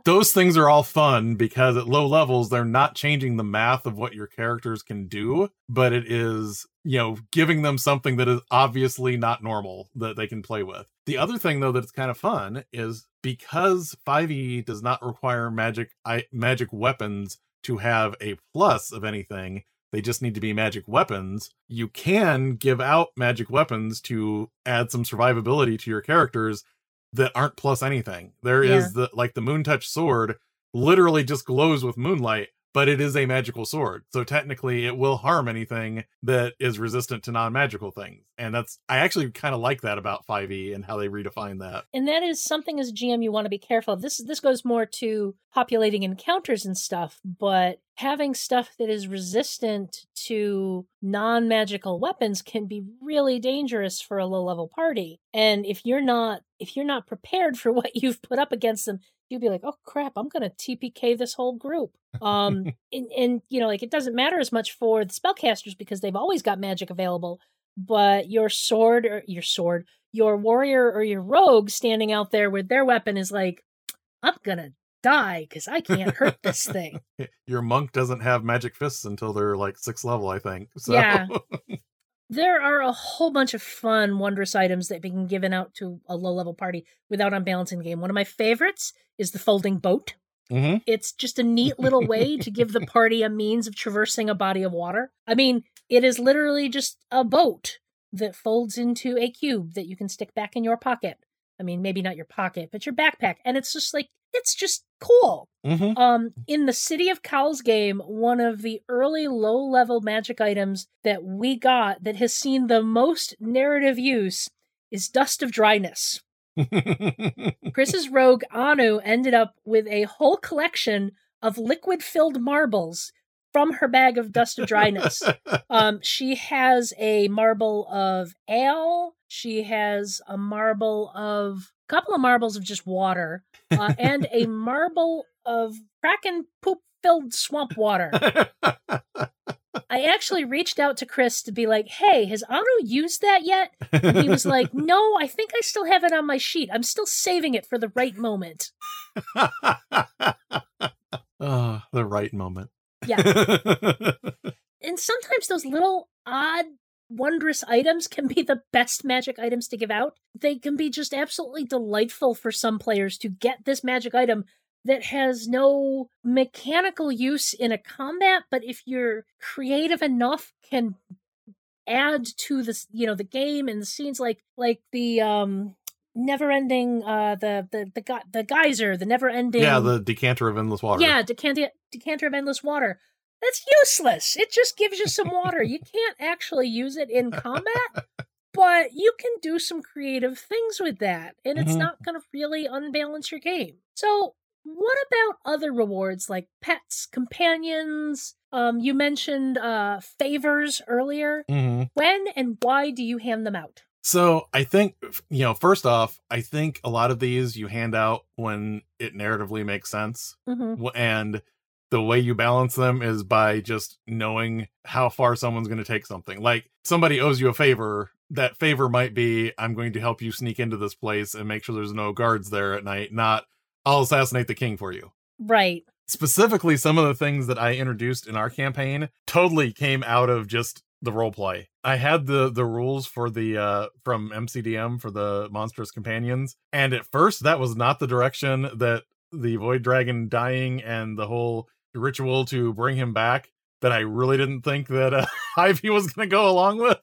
B: Those things are all fun because at low levels they're not changing the math of what your characters can do, but it is, you know, giving them something that is obviously not normal that they can play with. The other thing though that it's kind of fun is because 5e does not require magic I, magic weapons to have a plus of anything, they just need to be magic weapons. You can give out magic weapons to add some survivability to your characters that aren't plus anything. There is
C: Yeah.
B: the like the moon touch sword literally just glows with moonlight, but it is a magical sword. So technically it will harm anything that is resistant to non-magical things. And that's I actually kind of like that about 5e and how they redefine that.
C: And that is something as a GM you want to be careful of. This this goes more to populating encounters and stuff, but having stuff that is resistant to non-magical weapons can be really dangerous for a low-level party. And if you're not if you're not prepared for what you've put up against them, you'd be like, "Oh crap, I'm going to TPK this whole group." Um and, and you know, like it doesn't matter as much for the spellcasters because they've always got magic available, but your sword or your sword, your warrior or your rogue standing out there with their weapon is like, "I'm going to die because I can't hurt this thing.
B: Your monk doesn't have magic fists until they're like sixth level, I think. So
C: Yeah. There are a whole bunch of fun, wondrous items that can given out to a low level party without unbalancing the game. One of my favorites is the folding boat.
B: Mhm.
C: It's just a neat little way to give the party a means of traversing a body of water. I mean, it is literally just a boat that folds into a cube that you can stick back in your pocket. I mean, maybe not your pocket, but your backpack. And it's just like, it's just cool.
B: Mhm.
C: Um, in the City of Cowls game, one of the early low level magic items that we got that has seen the most narrative use is Dust of Dryness. Chris's rogue Anu ended up with a whole collection of liquid filled marbles from her bag of Dust of Dryness. Um, she has a marble of ale. She has a marble of couple of marbles of just water, uh, and a marble of kraken poop filled swamp water. I actually reached out to Chris to be like, "Hey, has Anu used that yet?" And he was like, "No, I think I still have it on my sheet. I'm still saving it for the right moment."
B: oh, the right moment.
C: Yeah. And sometimes those little odd wondrous items can be the best magic items to give out. They can be just absolutely delightful for some players to get this magic item that has no mechanical use in a combat, but if you're creative enough can add to the you know the game and the scenes like like the um never ending uh the the the, the geyser the never ending
B: yeah, the decanter of endless water.
C: yeah, decanter decanter of endless water. That's useless. It just gives you some water. You can't actually use it in combat, but you can do some creative things with that, and it's
B: Mhm.
C: not going to really unbalance your game. So, what about other rewards like pets, companions? Um, you mentioned uh, favors earlier.
B: hmm
C: When and why do you hand them out?
B: So I think you know, first off, I think a lot of these you hand out when it narratively makes sense.
C: hmm
B: and the way you balance them is by just knowing how far someone's going to take something. Like somebody owes you a favor, that favor might be I'm going to help you sneak into this place and make sure there's no guards there at night, not I'll assassinate the king for you.
C: Right.
B: Specifically, some of the things that I introduced in our campaign totally came out of just the role play. I had the the rules for the uh from MCDM for the monstrous companions, and at first that was not the direction that the void dragon dying and the whole ritual to bring him back that I really didn't think that uh, Ivy was going to go along with.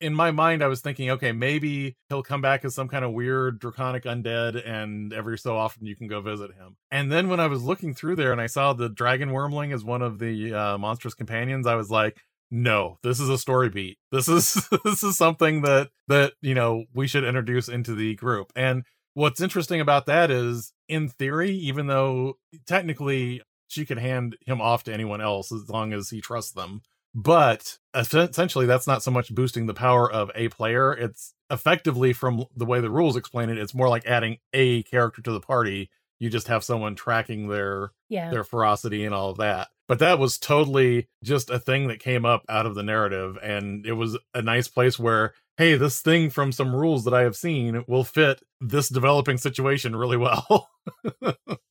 B: In my mind, I was thinking, okay, maybe he'll come back as some kind of weird draconic undead, and every so often you can go visit him. And then when I was looking through there and I saw the dragon wyrmling as one of the uh, monstrous companions, I was like, no, this is a story beat. This is this is something that that you know we should introduce into the group. And what's interesting about that is, in theory, even though technically she could hand him off to anyone else as long as he trusts them. But essentially, that's not so much boosting the power of a player. It's effectively, from the way the rules explain it, it's more like adding a character to the party. You just have someone tracking their
C: Yeah.
B: their ferocity and all of that. But that was totally just a thing that came up out of the narrative. And it was a nice place where, hey, this thing from some rules that I have seen will fit this developing situation really well.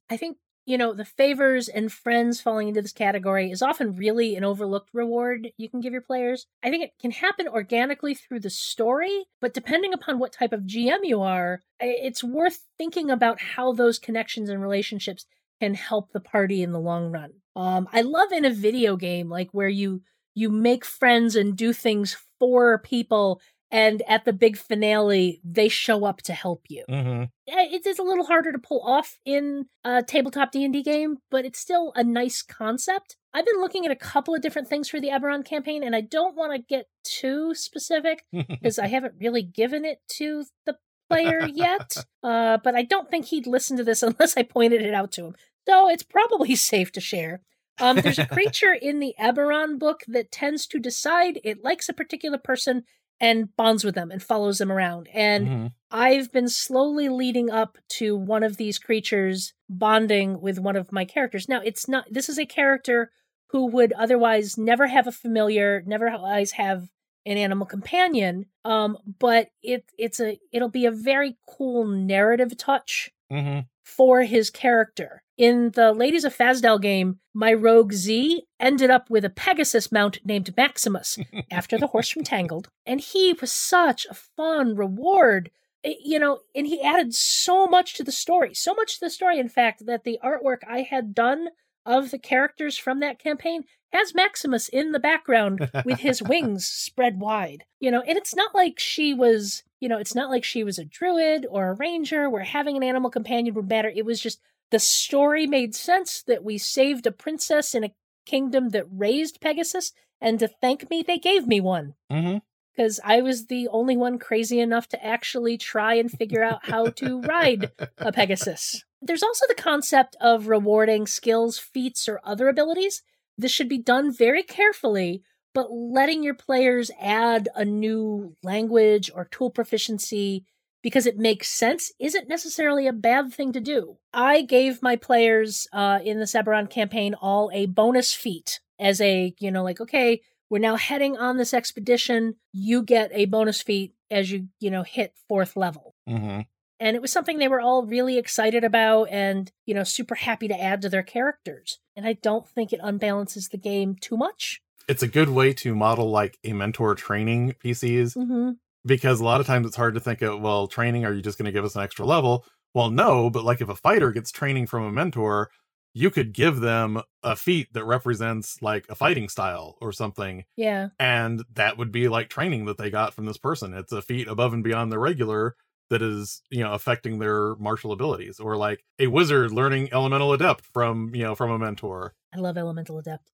C: I think, you know, the favors and friends falling into this category is often really an overlooked reward you can give your players. I think it can happen organically through the story, but depending upon what type of GM you are, it's worth thinking about how those connections and relationships can help the party in the long run. Um, I love in a video game like where you you make friends and do things for people and at the big finale they show up to help you
B: mm-hmm.
C: eh, it is a little harder to pull off in a tabletop D&D game, but it's still a nice concept. I've been looking at a couple of different things for the Eberron campaign, and I don't want to get too specific because I haven't really given it to the player yet. Uh, but I don't think he'd listen to this unless I pointed it out to him. So it's probably safe to share. Um, there's a creature in the Eberron book that tends to decide it likes a particular person and bonds with them and follows them around. And
B: Mhm.
C: I've been slowly leading up to one of these creatures bonding with one of my characters. Now, it's not, this is a character who would otherwise never have a familiar, never always have an animal companion. Um, but it, it's a, it'll be a very cool narrative touch
B: Mhm.
C: For his character. In the Ladies of Fazdal game, my rogue Z ended up with a Pegasus mount named Maximus after the horse from Tangled. And he was such a fun reward. You know, and he added so much to the story. So much to the story, in fact, that the artwork I had done of the characters from that campaign has Maximus in the background with his wings spread wide. You know, and it's not like she was, you know, it's not like she was a druid or a ranger where having an animal companion would matter. It was just the story made sense that we saved a princess in a kingdom that raised Pegasus, and to thank me, they gave me one.
B: Mm-hmm.
C: Because I was the only one crazy enough to actually try and figure out how to ride a Pegasus. There's also the concept of rewarding skills, feats, or other abilities. This should be done very carefully, but letting your players add a new language or tool proficiency because it makes sense isn't necessarily a bad thing to do. I gave my players uh, in the Eberron campaign all a bonus feat as a, you know, like, okay, we're now heading on this expedition. You get a bonus feat as you, you know, hit fourth level
B: Mhm.
C: and it was something they were all really excited about and you know super happy to add to their characters and i don't think it unbalances the game too much
B: It's a good way to model like a mentor training PCs
C: mm-hmm.
B: because a lot of times it's hard to think of well training are you just going to give us an extra level? Well no but like if a fighter gets training from a mentor you could give them a feat that represents like a fighting style or something
C: yeah.
B: and that would be like training that they got from this person. It's a feat above and beyond the regular that is you know affecting their martial abilities or like a wizard learning elemental adept from you know from a mentor
C: i love elemental adept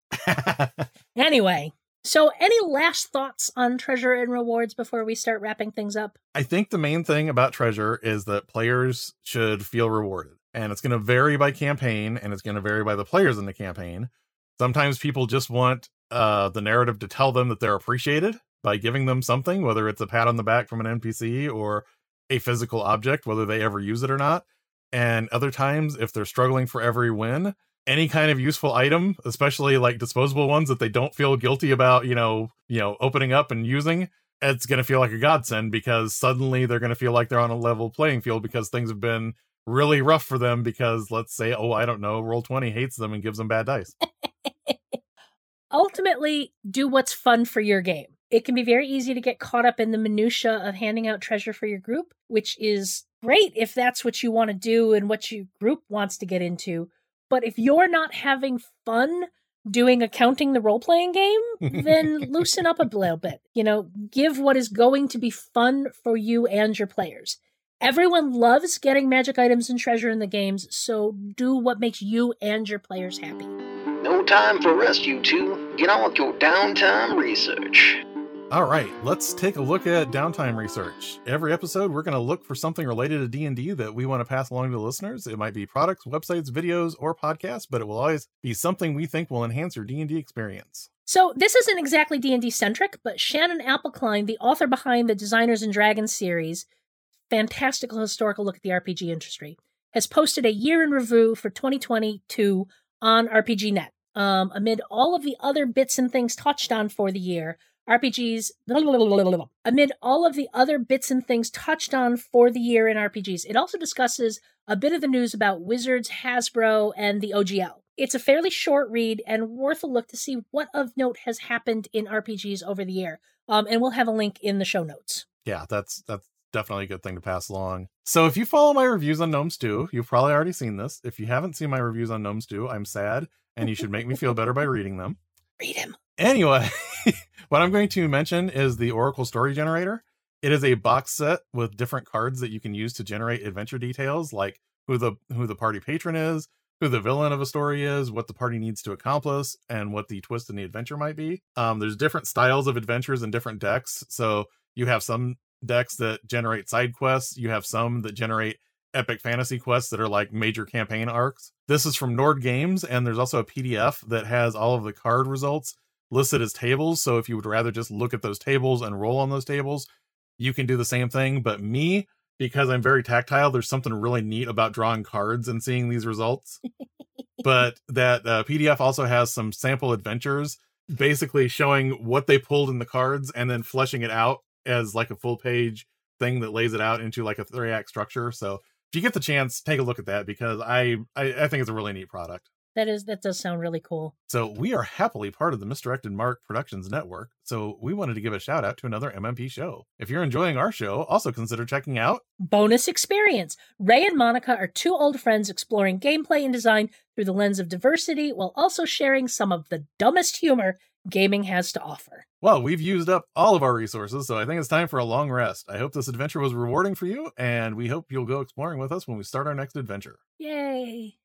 C: anyway so any last thoughts on treasure and rewards before we start wrapping things up
B: I think the main thing about treasure is that players should feel rewarded. And it's going to vary by campaign and it's going to vary by the players in the campaign. Sometimes people just want uh, the narrative to tell them that they're appreciated by giving them something, whether it's a pat on the back from an NPC or a physical object, whether they ever use it or not. And other times, if they're struggling for every win, any kind of useful item, especially like disposable ones that they don't feel guilty about, you know, you know, opening up and using, it's going to feel like a godsend because suddenly they're going to feel like they're on a level playing field because things have been really rough for them because let's say oh i don't know Roll20 hates them and gives them bad dice
C: ultimately do what's fun for your game it can be very easy to get caught up in the minutia of handing out treasure for your group which is great if that's what you want to do and what your group wants to get into but if you're not having fun doing accounting the role playing game then loosen up a little bit you know give what is going to be fun for you and your players everyone loves getting magic items and treasure in the games so do what makes you and your players happy
D: No time for rest, you two. Get on with your downtime research.
B: All right let's take a look at downtime research. Every episode we're going to look for something related to d&d that we want to pass along to listeners. It might be products websites videos or podcasts but it will always be something we think will enhance your d&d experience.
C: So this isn't exactly D&D centric, but Shannon Applecline, the author behind the Designers and Dragons series, fantastical historical look at the RPG industry, has posted a year in review for 2022 on RPGNet. Um, amid all of the other bits and things touched on for the year, RPGs, amid all of the other bits and things touched on for the year in RPGs, it also discusses a bit of the news about Wizards, Hasbro, and the OGL. It's a fairly short read and worth a look to see what of note has happened in RPGs over the year. Um, and we'll have a link in the show notes.
B: yeah that's that's definitely a good thing to pass along so if you follow my reviews on Gnome Stew you've probably already seen this if you haven't seen my reviews on Gnome Stew i'm sad and you should make me feel better by reading them
C: Read him.
B: anyway what i'm going to mention is the oracle story generator it is a box set with different cards that you can use to generate adventure details like who the who the party patron is who the villain of a story is, what the party needs to accomplish, and what the twist in the adventure might be. Um, there's different styles of adventures and different decks. So you have some decks that generate side quests, you have some that generate epic fantasy quests that are like major campaign arcs. This is from Nord Games, and there's also a PDF that has all of the card results listed as tables. So if you would rather just look at those tables and roll on those tables, you can do the same thing. But me, because I'm very tactile, there's something really neat about drawing cards and seeing these results. but that uh, PDF also has some sample adventures, basically showing what they pulled in the cards and then fleshing it out as like a full page thing that lays it out into like a three act structure. So if you get the chance, take a look at that because I, I, I think it's a really neat product.
C: That is that does sound really cool.
B: So we are happily part of the Misdirected Mark Productions network. So we wanted to give a shout out to another MMP show. If you're enjoying our show, also consider checking out
C: Bonus Experience. Ray and Monica are two old friends exploring gameplay and design through the lens of diversity while also sharing some of the dumbest humor gaming has to offer.
B: Well, we've used up all of our resources, so I think it's time for a long rest. I hope this adventure was rewarding for you, and we hope you'll go exploring with us when we start our next adventure.
C: Yay.